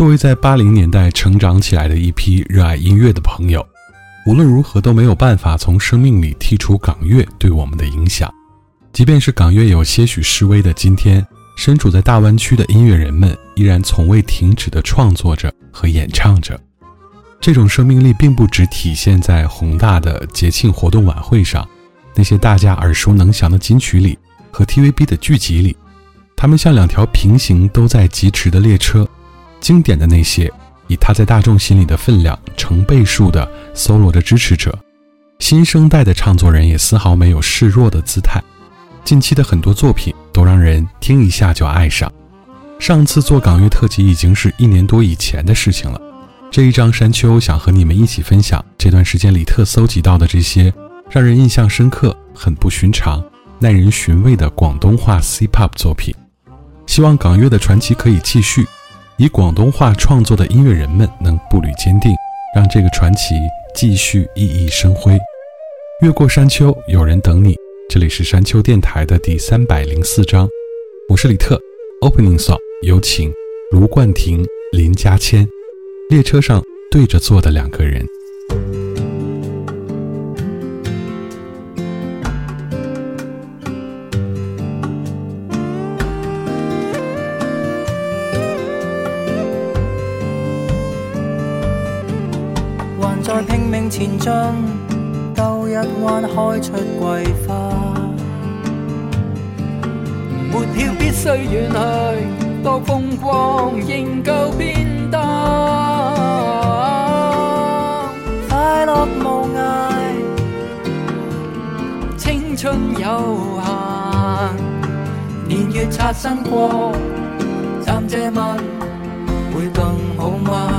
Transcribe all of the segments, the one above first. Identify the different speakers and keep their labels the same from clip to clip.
Speaker 1: 作为在八零年代成长起来的一批热爱音乐的朋友，无论如何都没有办法从生命里剔除港乐对我们的影响。即便是港乐有些许式微的今天，身处在大湾区的音乐人们依然从未停止的创作着和演唱着。这种生命力并不只体现在宏大的节庆活动晚会上，那些大家耳熟能详的金曲里和 TVB 的剧集里，他们像两条平行都在疾驰的列车。经典的那些，以他在大众心里的分量成倍数的搜罗着支持者，新生代的唱作人也丝毫没有示弱的姿态。近期的很多作品都让人听一下就爱上。上次做港乐特辑已经是一年多以前的事情了，这一张山丘想和你们一起分享这段时间里特搜集到的这些让人印象深刻、很不寻常、耐人寻味的广东话 C-pop 作品。希望港乐的传奇可以继续。以广东话创作的音乐人们能步履坚定，让这个传奇继续熠熠生辉。越过山丘，有人等你。这里是山丘电台的第三百零四章，我是李特。Opening song，有请卢冠廷、林嘉谦。列车上对着坐的两个人。
Speaker 2: 前进，兜一弯开出桂花。没了，必须远去，多风光仍旧变淡。快乐无涯，青春有限，年月擦身过，暂借问，会更好吗？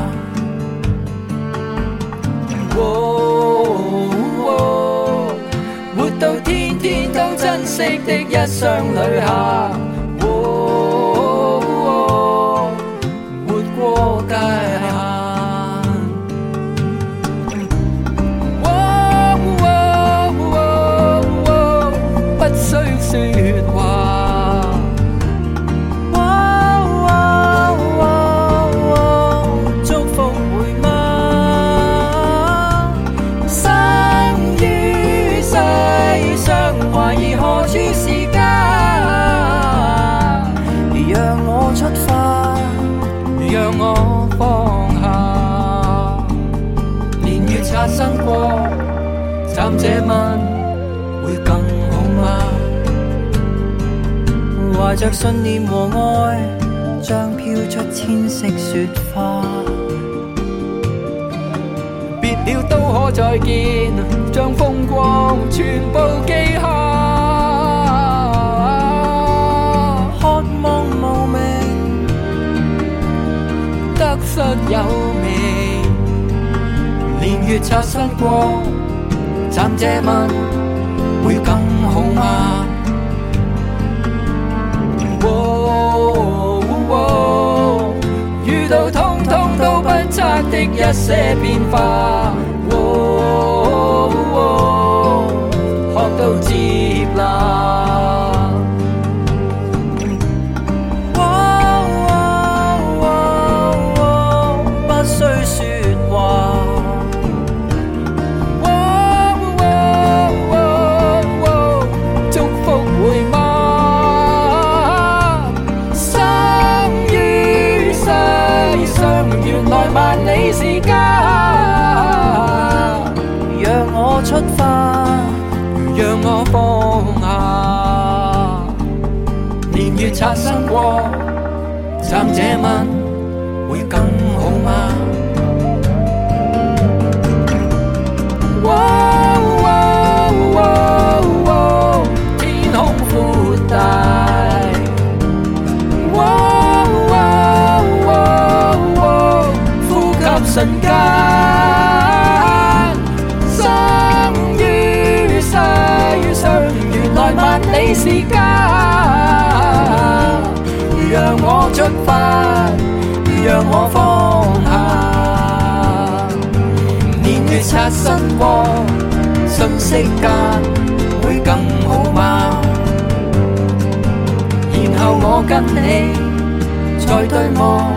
Speaker 2: 活到天天都珍惜的一双旅客。活活过界限，不说。这晚会更好吗？怀着信念和爱，将飘出千色雪花。别了都可再见，将风光全部记下。渴望无名，得失有命。年月擦身过。暂借问，会更好吗？哦，遇到通通都不测的一些变化，哦，学到。擦身过，暂且忘。对吗？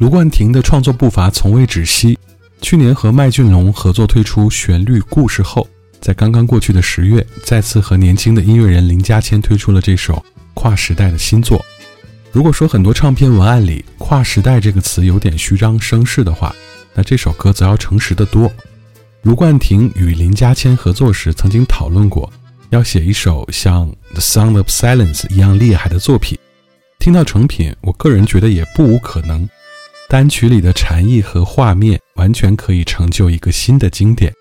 Speaker 1: 卢冠廷的创作步伐从未止息。去年和麦浚龙合作推出《旋律故事》后，在刚刚过去的十月，再次和年轻的音乐人林家谦推出了这首跨时代的新作。如果说很多唱片文案里“跨时代”这个词有点虚张声势的话，那这首歌则要诚实得多。卢冠廷与林家谦合作时曾经讨论过，要写一首像《The Sound of Silence》一样厉害的作品。听到成品，我个人觉得也不无可能。单曲里的禅意和画面完全可以成就一个新的经典。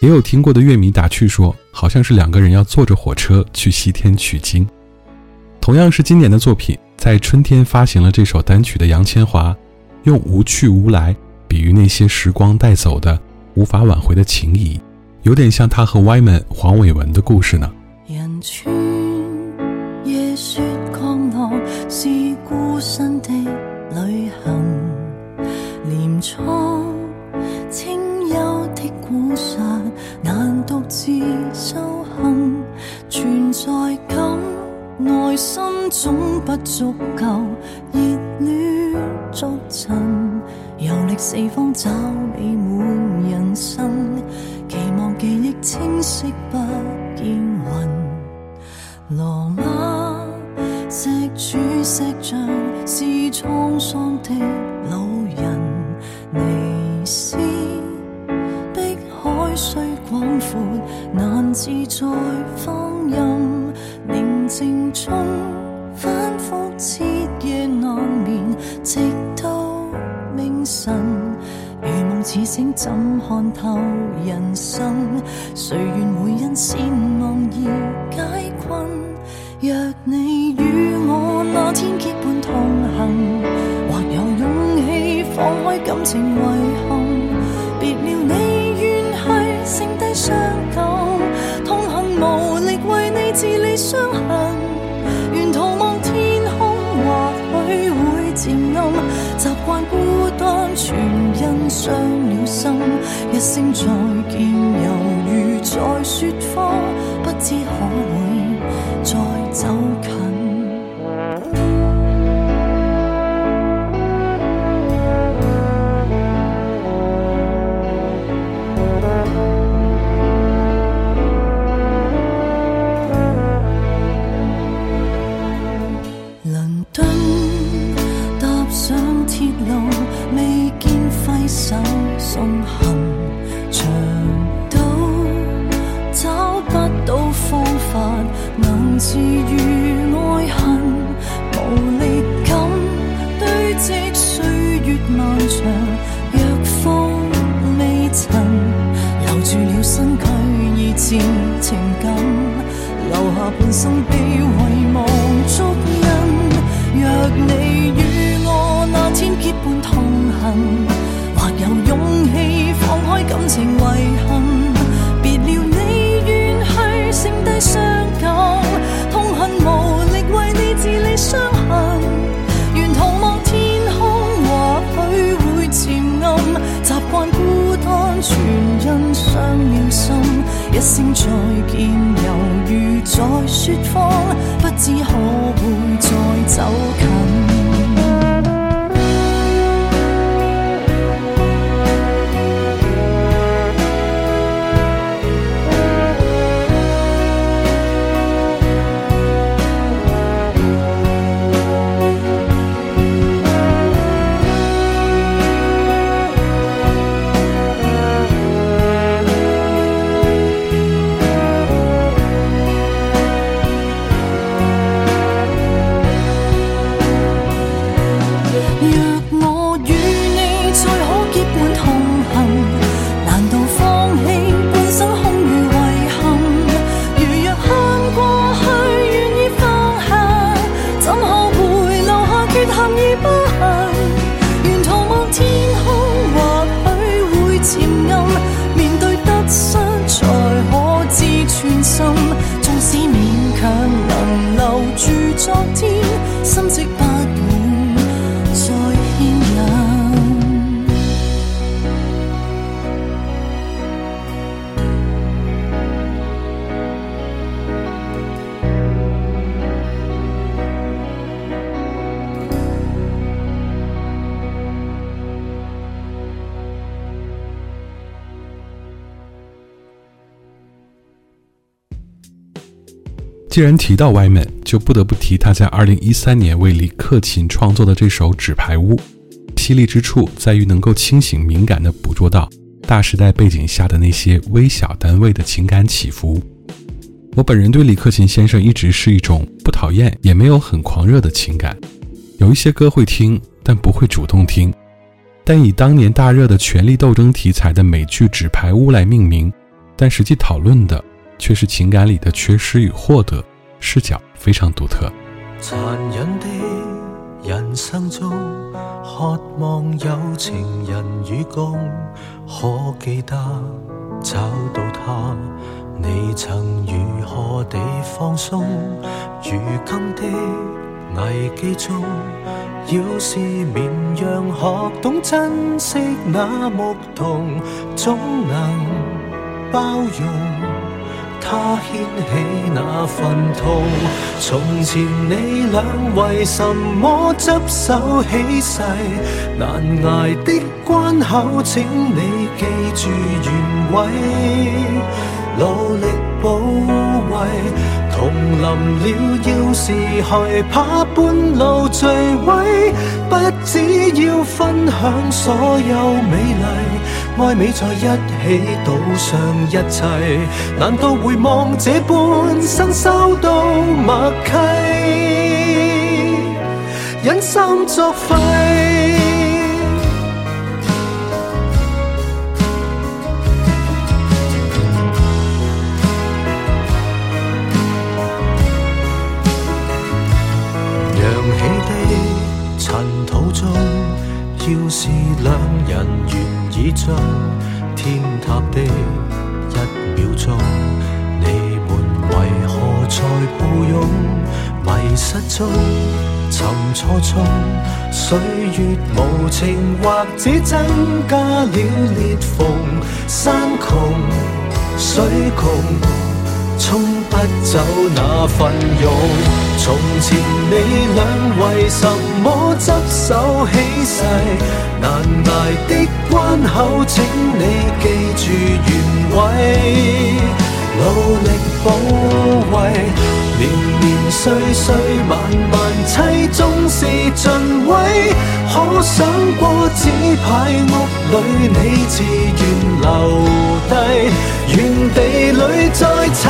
Speaker 1: 也有听过的乐迷打趣说，好像是两个人要坐着火车去西天取经。同样是今年的作品，在春天发行了这首单曲的杨千华，用无去无来比喻那些时光带走的无法挽回的情谊，有点像他和 Y Man 黄伟文的故事呢。
Speaker 3: 是孤身的苍清幽的古刹，难独自修行；存在感，内心总不足够。热恋足尘，游历四方找美满人生，期望记忆清晰不见云。罗马石柱石像，是沧桑的。老。微斯碧海虽广阔，难自在放任。宁静中反复彻夜难眠，直到明晨。如梦似醒怎看透人生？谁愿会因善忘而解困？若你与我那天结伴同行。放开感情遗憾，别了你远去，剩低伤感，痛恨无力为你治理伤痕。沿途望天空，或许会渐暗，习惯孤单，全因伤了心。一声再见，犹如在说谎，不知可会再走近。情感留下半生被遗忘足印。若你与我那天结伴同行，或有勇气放开感情遗憾。一声再见，犹如在说谎，不知可会再走近。
Speaker 1: 既然提到 Y n 就不得不提他在二零一三年为李克勤创作的这首《纸牌屋》，犀利之处在于能够清醒敏感地捕捉到大时代背景下的那些微小单位的情感起伏。我本人对李克勤先生一直是一种不讨厌也没有很狂热的情感，有一些歌会听，但不会主动听。但以当年大热的权力斗争题材的美剧《纸牌屋》来命名，但实际讨论的。却是情感里的缺失与获得视角非常独特
Speaker 4: 残忍的人生中渴望有情人与共可记得找到他你曾如何地放松如今的危机中要是绵羊学懂珍惜那牧童总能包容他掀起那份痛，从前你俩为什么执手起誓？难挨的关口，请你记住原委，努力。保卫，同林了，要是害怕半路坠毁，不只要分享所有美丽，爱美在一起赌上一切，难道回望这半生收到默契，忍心作废？要是两人愿意将天塌的一秒钟，你们为何在抱拥？迷失中，寻错中，岁月无情，或只增加了裂缝。山穷水穷，从。不走那份勇，从前你俩为什么执手起誓？难挨的关口，请你记住原委，努力保卫。年年岁岁，万万妻终是尽毁。可想过纸牌屋里，你自愿留低，原地里再砌。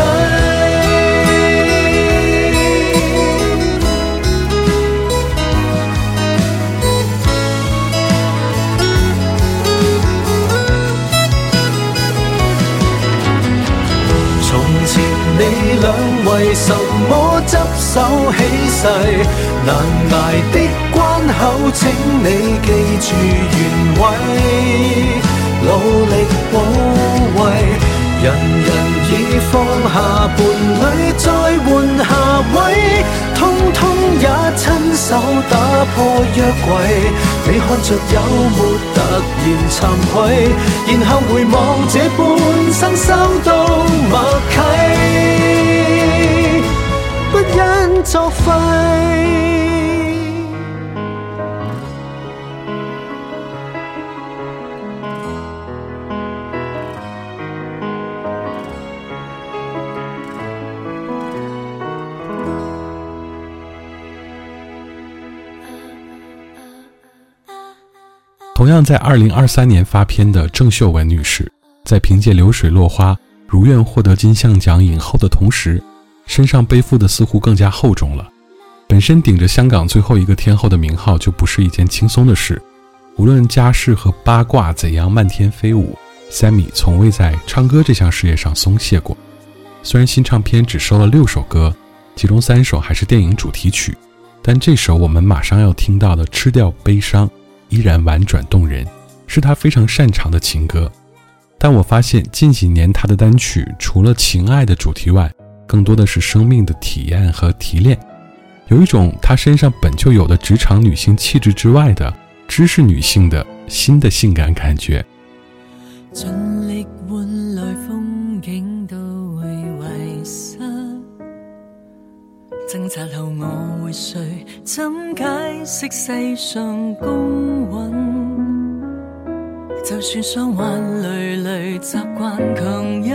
Speaker 5: 从前你两位什我執手起誓，難捱的關口，請你記住原委，努力保衛。人人已放下伴侶，再換下位，通通也親手打破約櫃。你看着有沒突然惭愧？然後回望這半生，收到默契。人
Speaker 1: 同样在二零二三年发片的郑秀文女士，在凭借《流水落花》如愿获得金像奖影后的同时。身上背负的似乎更加厚重了。本身顶着“香港最后一个天后”的名号就不是一件轻松的事，无论家世和八卦怎样漫天飞舞 s a m m y 从未在唱歌这项事业上松懈过。虽然新唱片只收了六首歌，其中三首还是电影主题曲，但这首我们马上要听到的《吃掉悲伤》依然婉转动人，是他非常擅长的情歌。但我发现近几年他的单曲除了情爱的主题外，更多的是生命的体验和提炼，有一种她身上本就有的职场女性气质之外的知识女性的新的性感感觉。
Speaker 3: 尽力换来风景都会遗失，挣扎后我会睡，怎解释世上公允？就算伤患累累，习惯强忍，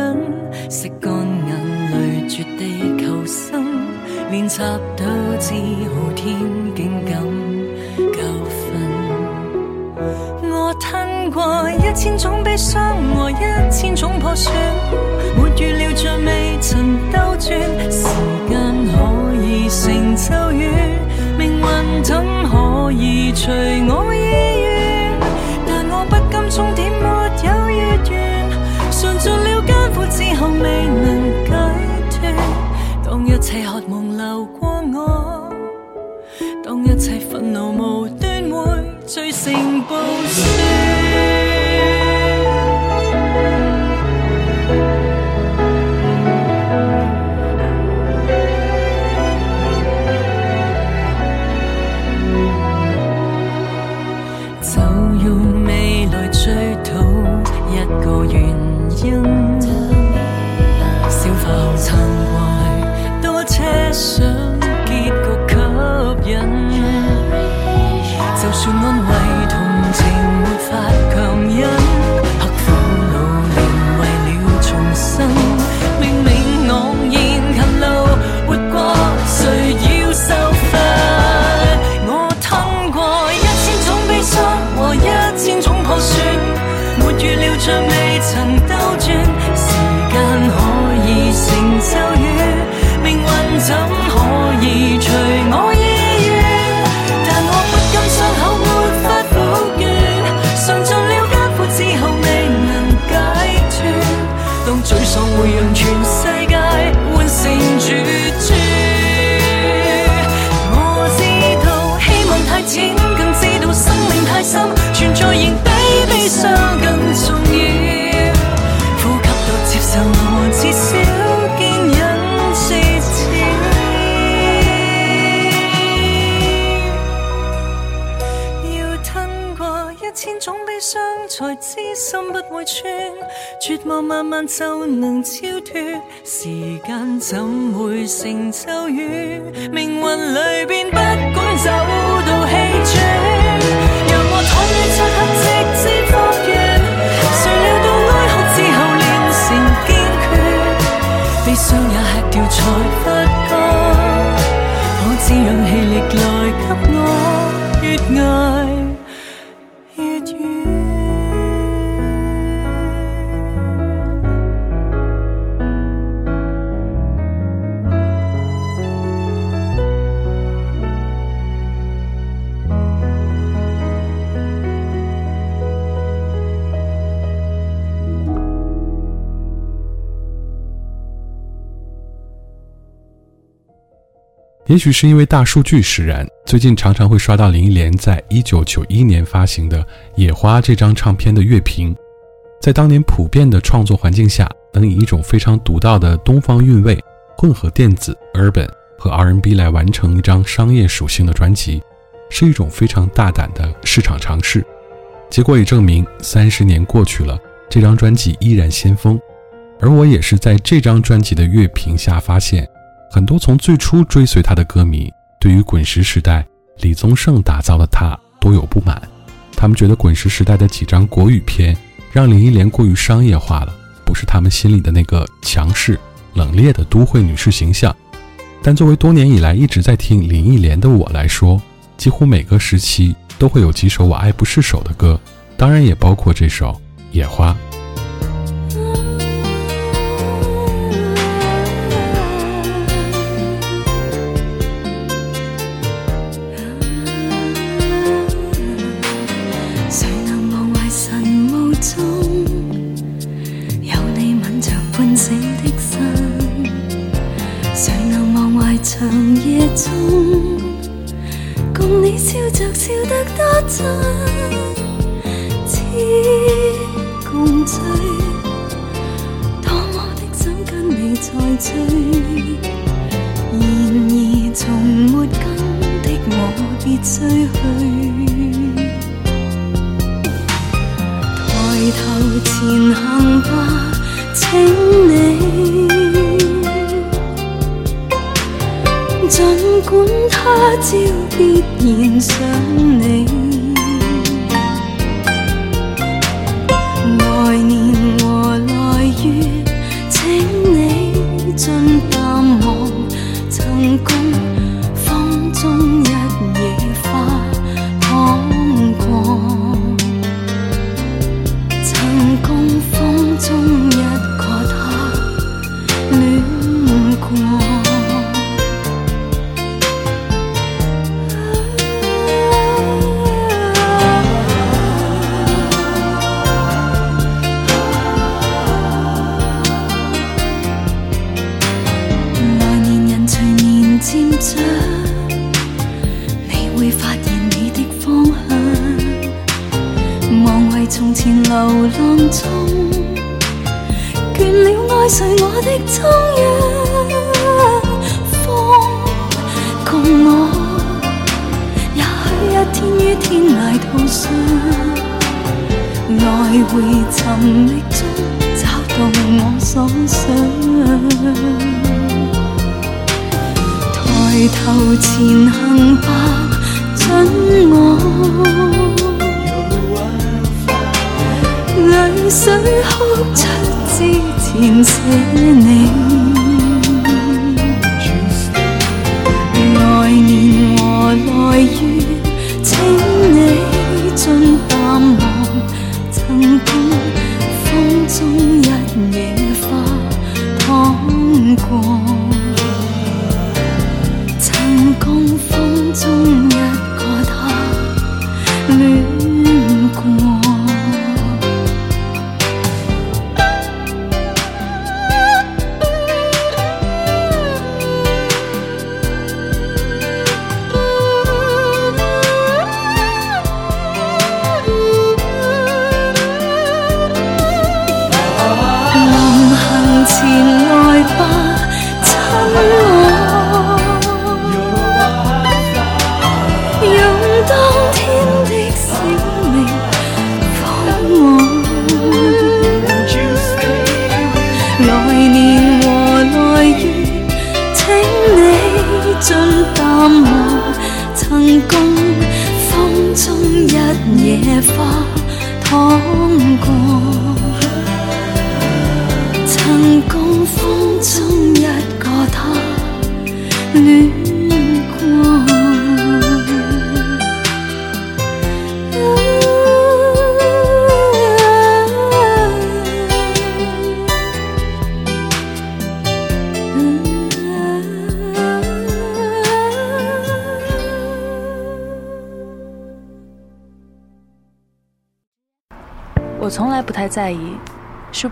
Speaker 3: 食干眼绝地求生，练习到知好天境感教訓。我吞过一千种悲伤和一千种破损，没预料著未曾兜转，时间可以成就远，命运怎可以随我意愿？但我不甘终点没有月圆，尝尽了艰苦之后未能。当一切渴望流过我，当一切愤怒无端会聚成暴雪。天种悲伤，才知心不会穿；绝望慢慢就能超脱。时间怎会成咒语？命运里边不管走到气绝，让我躺于漆黑直至覆原。谁料到哀哭之后练成坚决，悲伤也吃掉才发觉，可知养气力。也许是因为大数据使然，最近常常会刷到林忆莲在1991年发行的《野花》这张唱片的乐评。在当年普遍的创作环境下，能以一种非常独到的东方韵味，混合电子、urban 和 R&B 来完成一张商业属性的专辑，是一种非常大胆的市场尝试。结果也证明，三十年过去了，这张专辑依然先锋。而我也是在这张专辑的乐评下发现。很多从最初追随他的歌迷，对于滚石时代李宗盛打造的他多有不满，他们觉得滚石时代的几张国语片让林忆莲过于商业化了，不是他们心里的那个强势冷冽的都会女士形象。但作为多年以来一直在听林忆莲的我来说，几乎每个时期都会有几首我爱不释手的歌，当然也包括这首《野花》。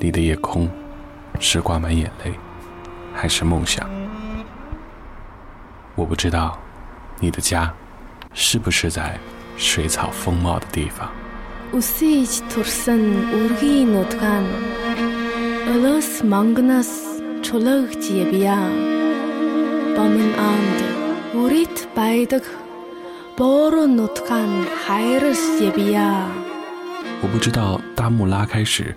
Speaker 6: 你的夜空，是挂满眼泪，还是梦想？我不知道，你的家，是不是在水草丰茂的地方？我不知道大幕拉开时。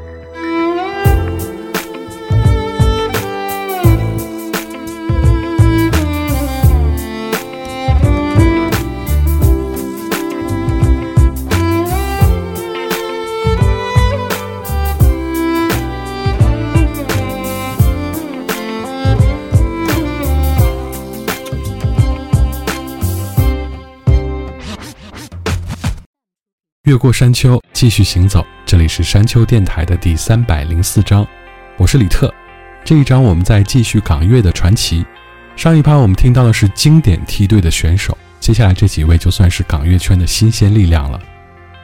Speaker 1: 越过山丘，继续行走。这里是山丘电台的第三百零四章，我是李特。这一章我们在继续港乐的传奇。上一趴我们听到的是经典梯队的选手，接下来这几位就算是港乐圈的新鲜力量了。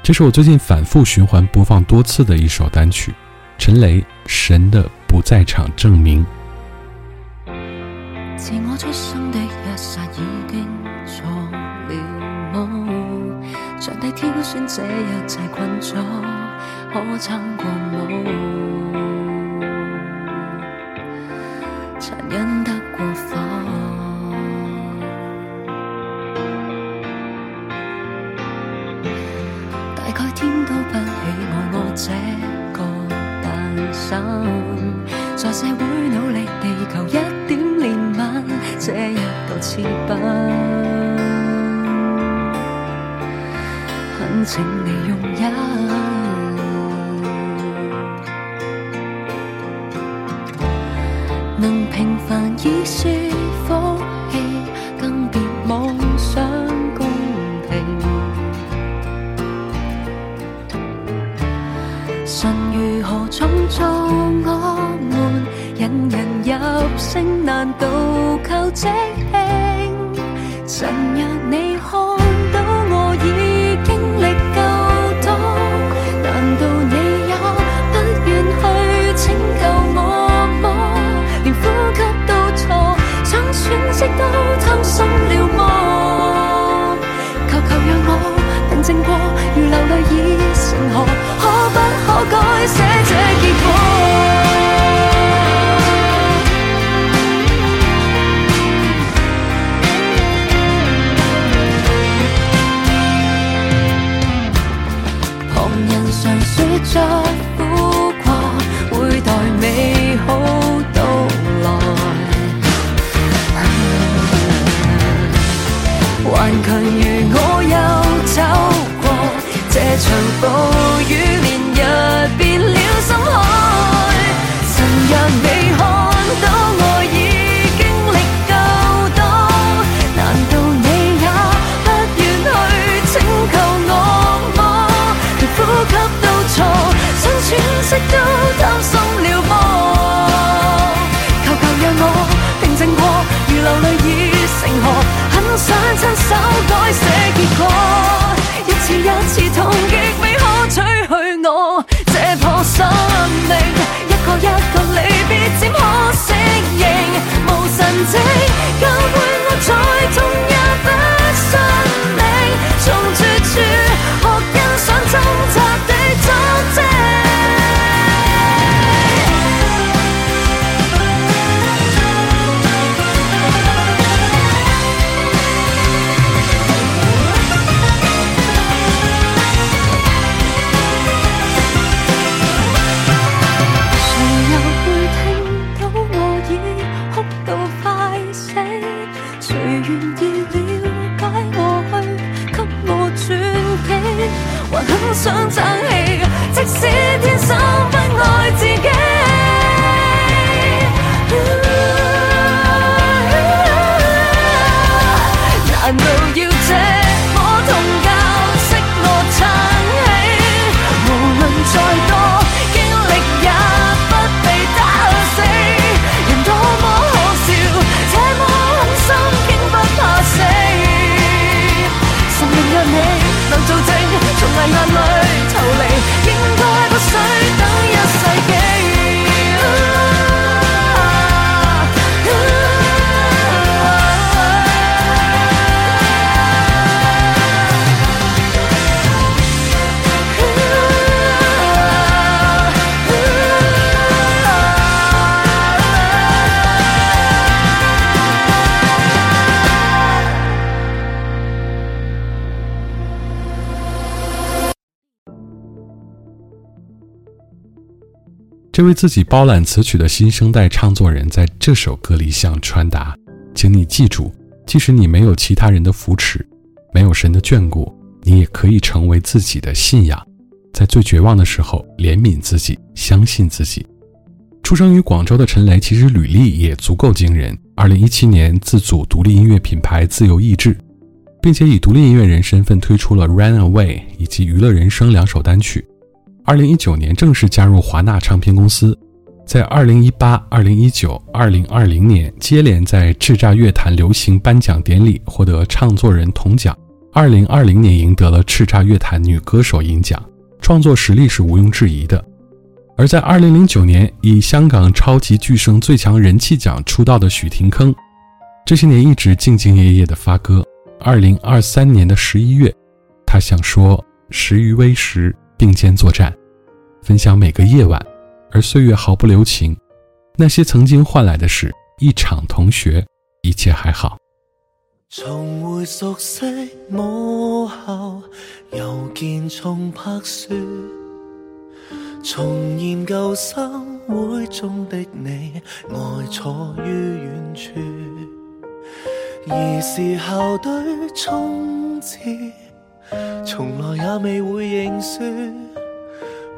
Speaker 1: 这是我最近反复循环播放多次的一首单曲，陈雷《神的不在场证明》。
Speaker 3: 就算这一切困阻，可撑过否？残忍得过否？大概天都不喜爱我这个单身，在社会努力地求一点怜悯，这一道次品。请你容忍，能平凡以是福气，更别妄想公平。神如何创造我们，引人入胜，难道靠即兴？神。已成河，可不可改写这结果？旁人常说着苦瓜会待美好到来，顽强如我又走。这场暴雨连日变了深海，晨让你看到，我已经历够多。难道你也不愿去请求我吗？连呼吸都错，想喘息都担心了么？求求让我平静过，如流泪已成河，很想亲手改写结果。
Speaker 1: 这位自己包揽词曲的新生代唱作人，在这首歌里向传达：“请你记住，即使你没有其他人的扶持，没有神的眷顾，你也可以成为自己的信仰。在最绝望的时候，怜悯自己，相信自己。”出生于广州的陈雷，其实履历也足够惊人。二零一七年，自组独立音乐品牌“自由意志”，并且以独立音乐人身份推出了《Run Away》以及《娱乐人生》两首单曲。二零一九年正式加入华纳唱片公司，在二零一八、二零一九、二零二零年接连在叱咤乐坛流行颁奖典礼获得唱作人铜奖，二零二零年赢得了叱咤乐坛女歌手银奖，创作实力是毋庸置疑的。而在二零零九年以香港超级巨声最强人气奖出道的许廷铿，这些年一直兢兢业业的发歌。二零二三年的十一月，他想说：时余微时，并肩作战，分享每个夜晚，而岁月毫不留情。那些曾经换来的是一场同学，一切还好。
Speaker 5: 重回熟悉母校，又见重拍雪，重研究生活中的你，呆坐于远处，而时校队冲刺。从来也未会认输，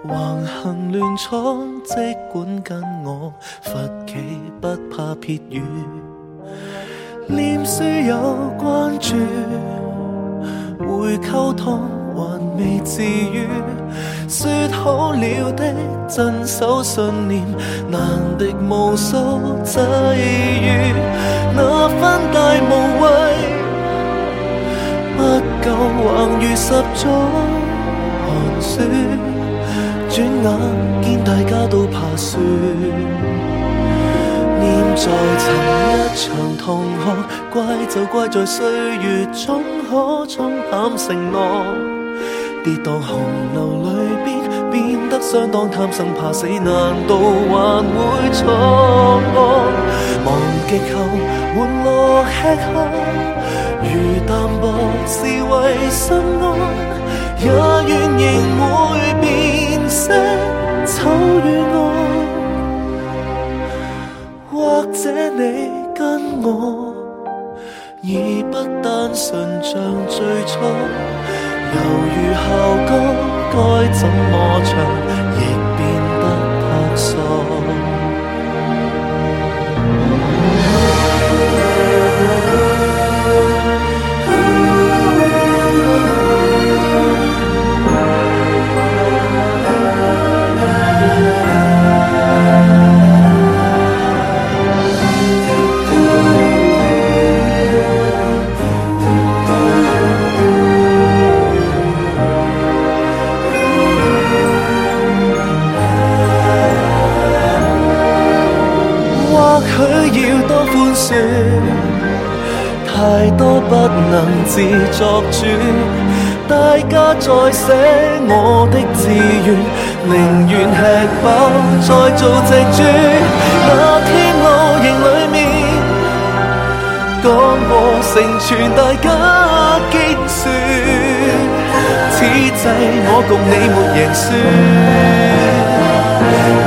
Speaker 5: 横行乱闯，即管跟我佛企，不怕撇雨。念书有关注，会沟通，还未至于。说好了的，遵守信念，难敌无数际遇，那分大无畏。不够横如十载寒暑，转眼见大家都怕雪。念在曾一场同学，怪就怪在岁月总可冲淡承诺。跌宕洪流里边，变得相当贪生怕死，难道还会错愕？忘记后，换乐吃喝。如淡薄是为心安，也愿仍会变色丑与恶。或者你跟我已不单纯像最初，犹如校歌该怎么唱？全大家计算，此际我共你没赢输。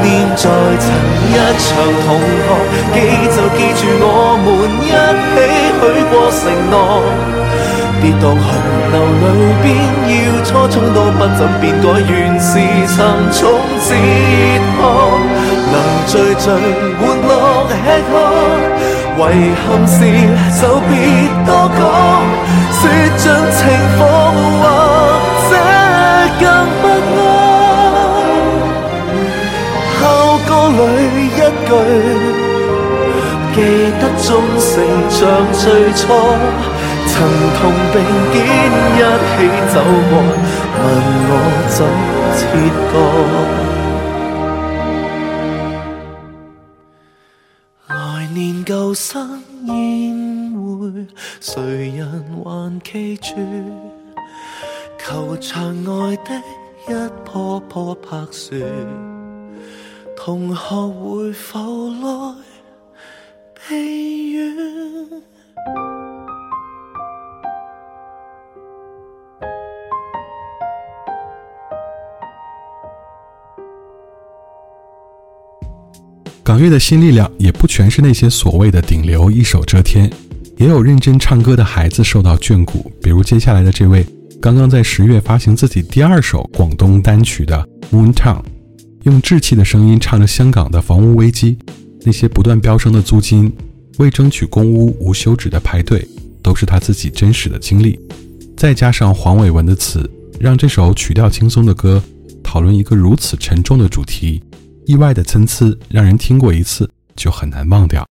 Speaker 5: 念在曾一场同学记，就记住我们一起许过承诺。跌宕洪流里边，要初冲都不怎变改，原是沉重折磨。能聚聚，玩乐吃喝。遗憾事就别多讲，说尽情况或者更不安。后歌里一句记得钟声像最初曾同并肩一起走过，问我怎切割。生宴会，谁人还记住？球场外的一棵棵柏树，同学会否来悲怨。
Speaker 1: 港乐的新力量也不全是那些所谓的顶流一手遮天，也有认真唱歌的孩子受到眷顾。比如接下来的这位，刚刚在十月发行自己第二首广东单曲的 moon Town，用稚气的声音唱着香港的房屋危机，那些不断飙升的租金，为争取公屋无休止的排队，都是他自己真实的经历。再加上黄伟文的词，让这首曲调轻松的歌讨论一个如此沉重的主题。意外的参差让人听过一次就很难忘掉。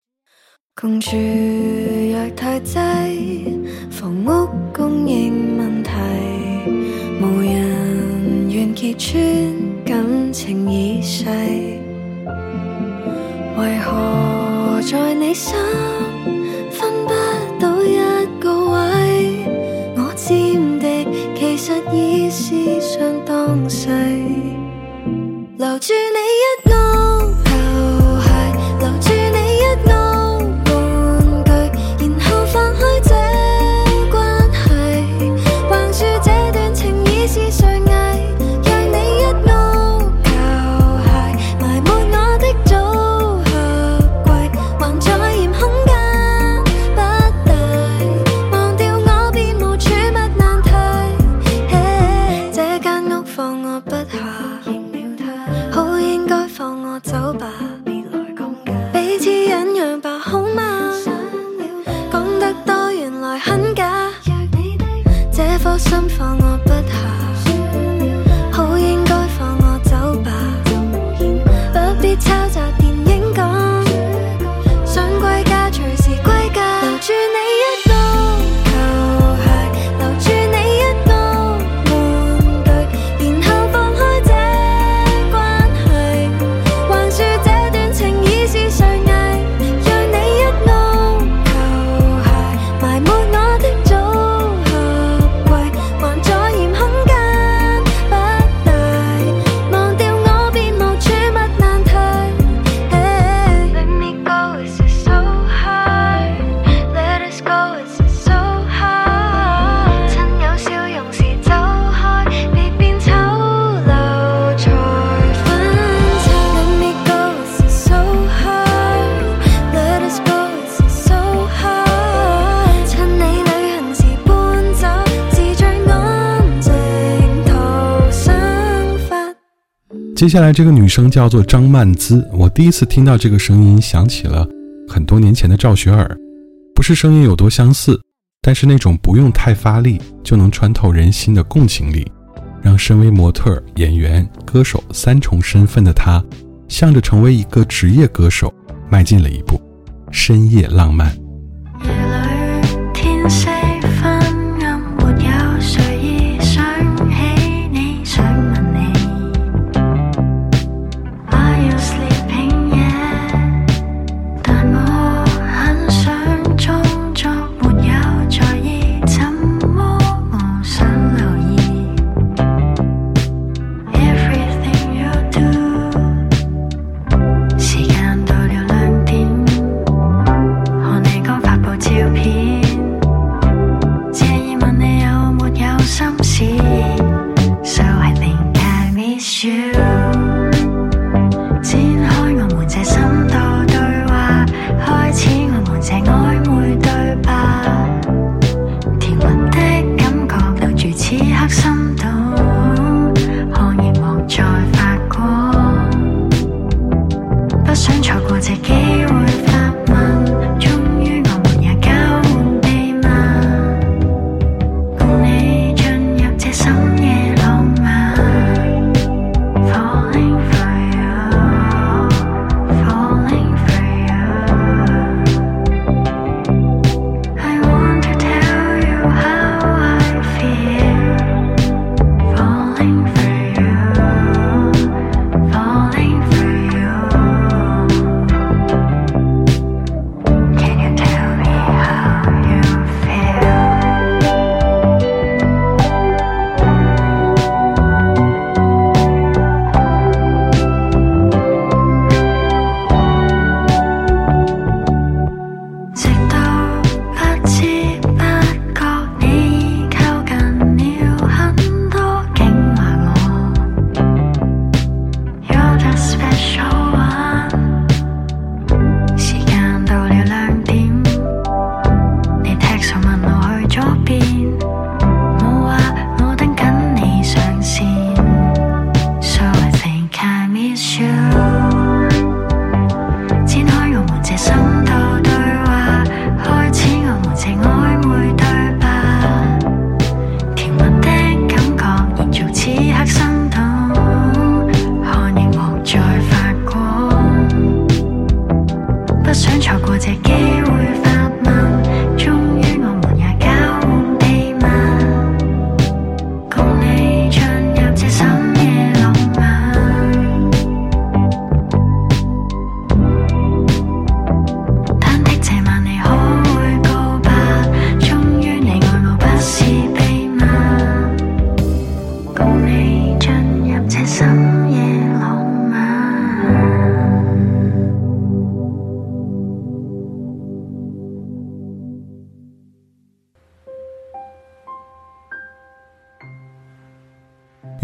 Speaker 7: 共住若太挤，房屋供应问题，无人愿揭穿感情已逝，为何在你心？留住你一。
Speaker 1: 接下来这个女生叫做张曼姿，我第一次听到这个声音，想起了很多年前的赵学而，不是声音有多相似，但是那种不用太发力就能穿透人心的共情力，让身为模特、演员、歌手三重身份的她，向着成为一个职业歌手迈进了一步。深夜浪漫。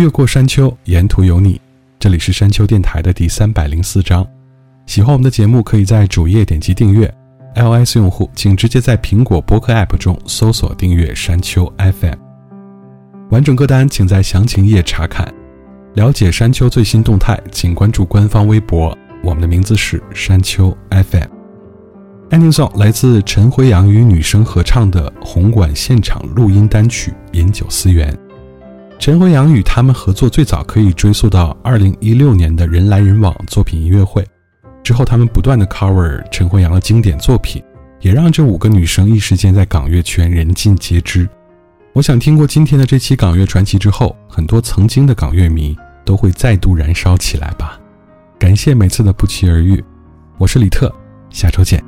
Speaker 1: 越过山丘，沿途有你。这里是山丘电台的第三百零四章。喜欢我们的节目，可以在主页点击订阅。iOS 用户请直接在苹果播客 App 中搜索订阅山丘 FM。完整歌单请在详情页查看。了解山丘最新动态，请关注官方微博。我们的名字是山丘 FM。Ending song 来自陈辉阳与女生合唱的红馆现场录音单曲《饮酒思源》。陈辉阳与他们合作最早可以追溯到二零一六年的人来人往作品音乐会，之后他们不断的 cover 陈辉阳的经典作品，也让这五个女生一时间在港乐圈人尽皆知。我想听过今天的这期港乐传奇之后，很多曾经的港乐迷都会再度燃烧起来吧。感谢每次的不期而遇，我是李特，下周见。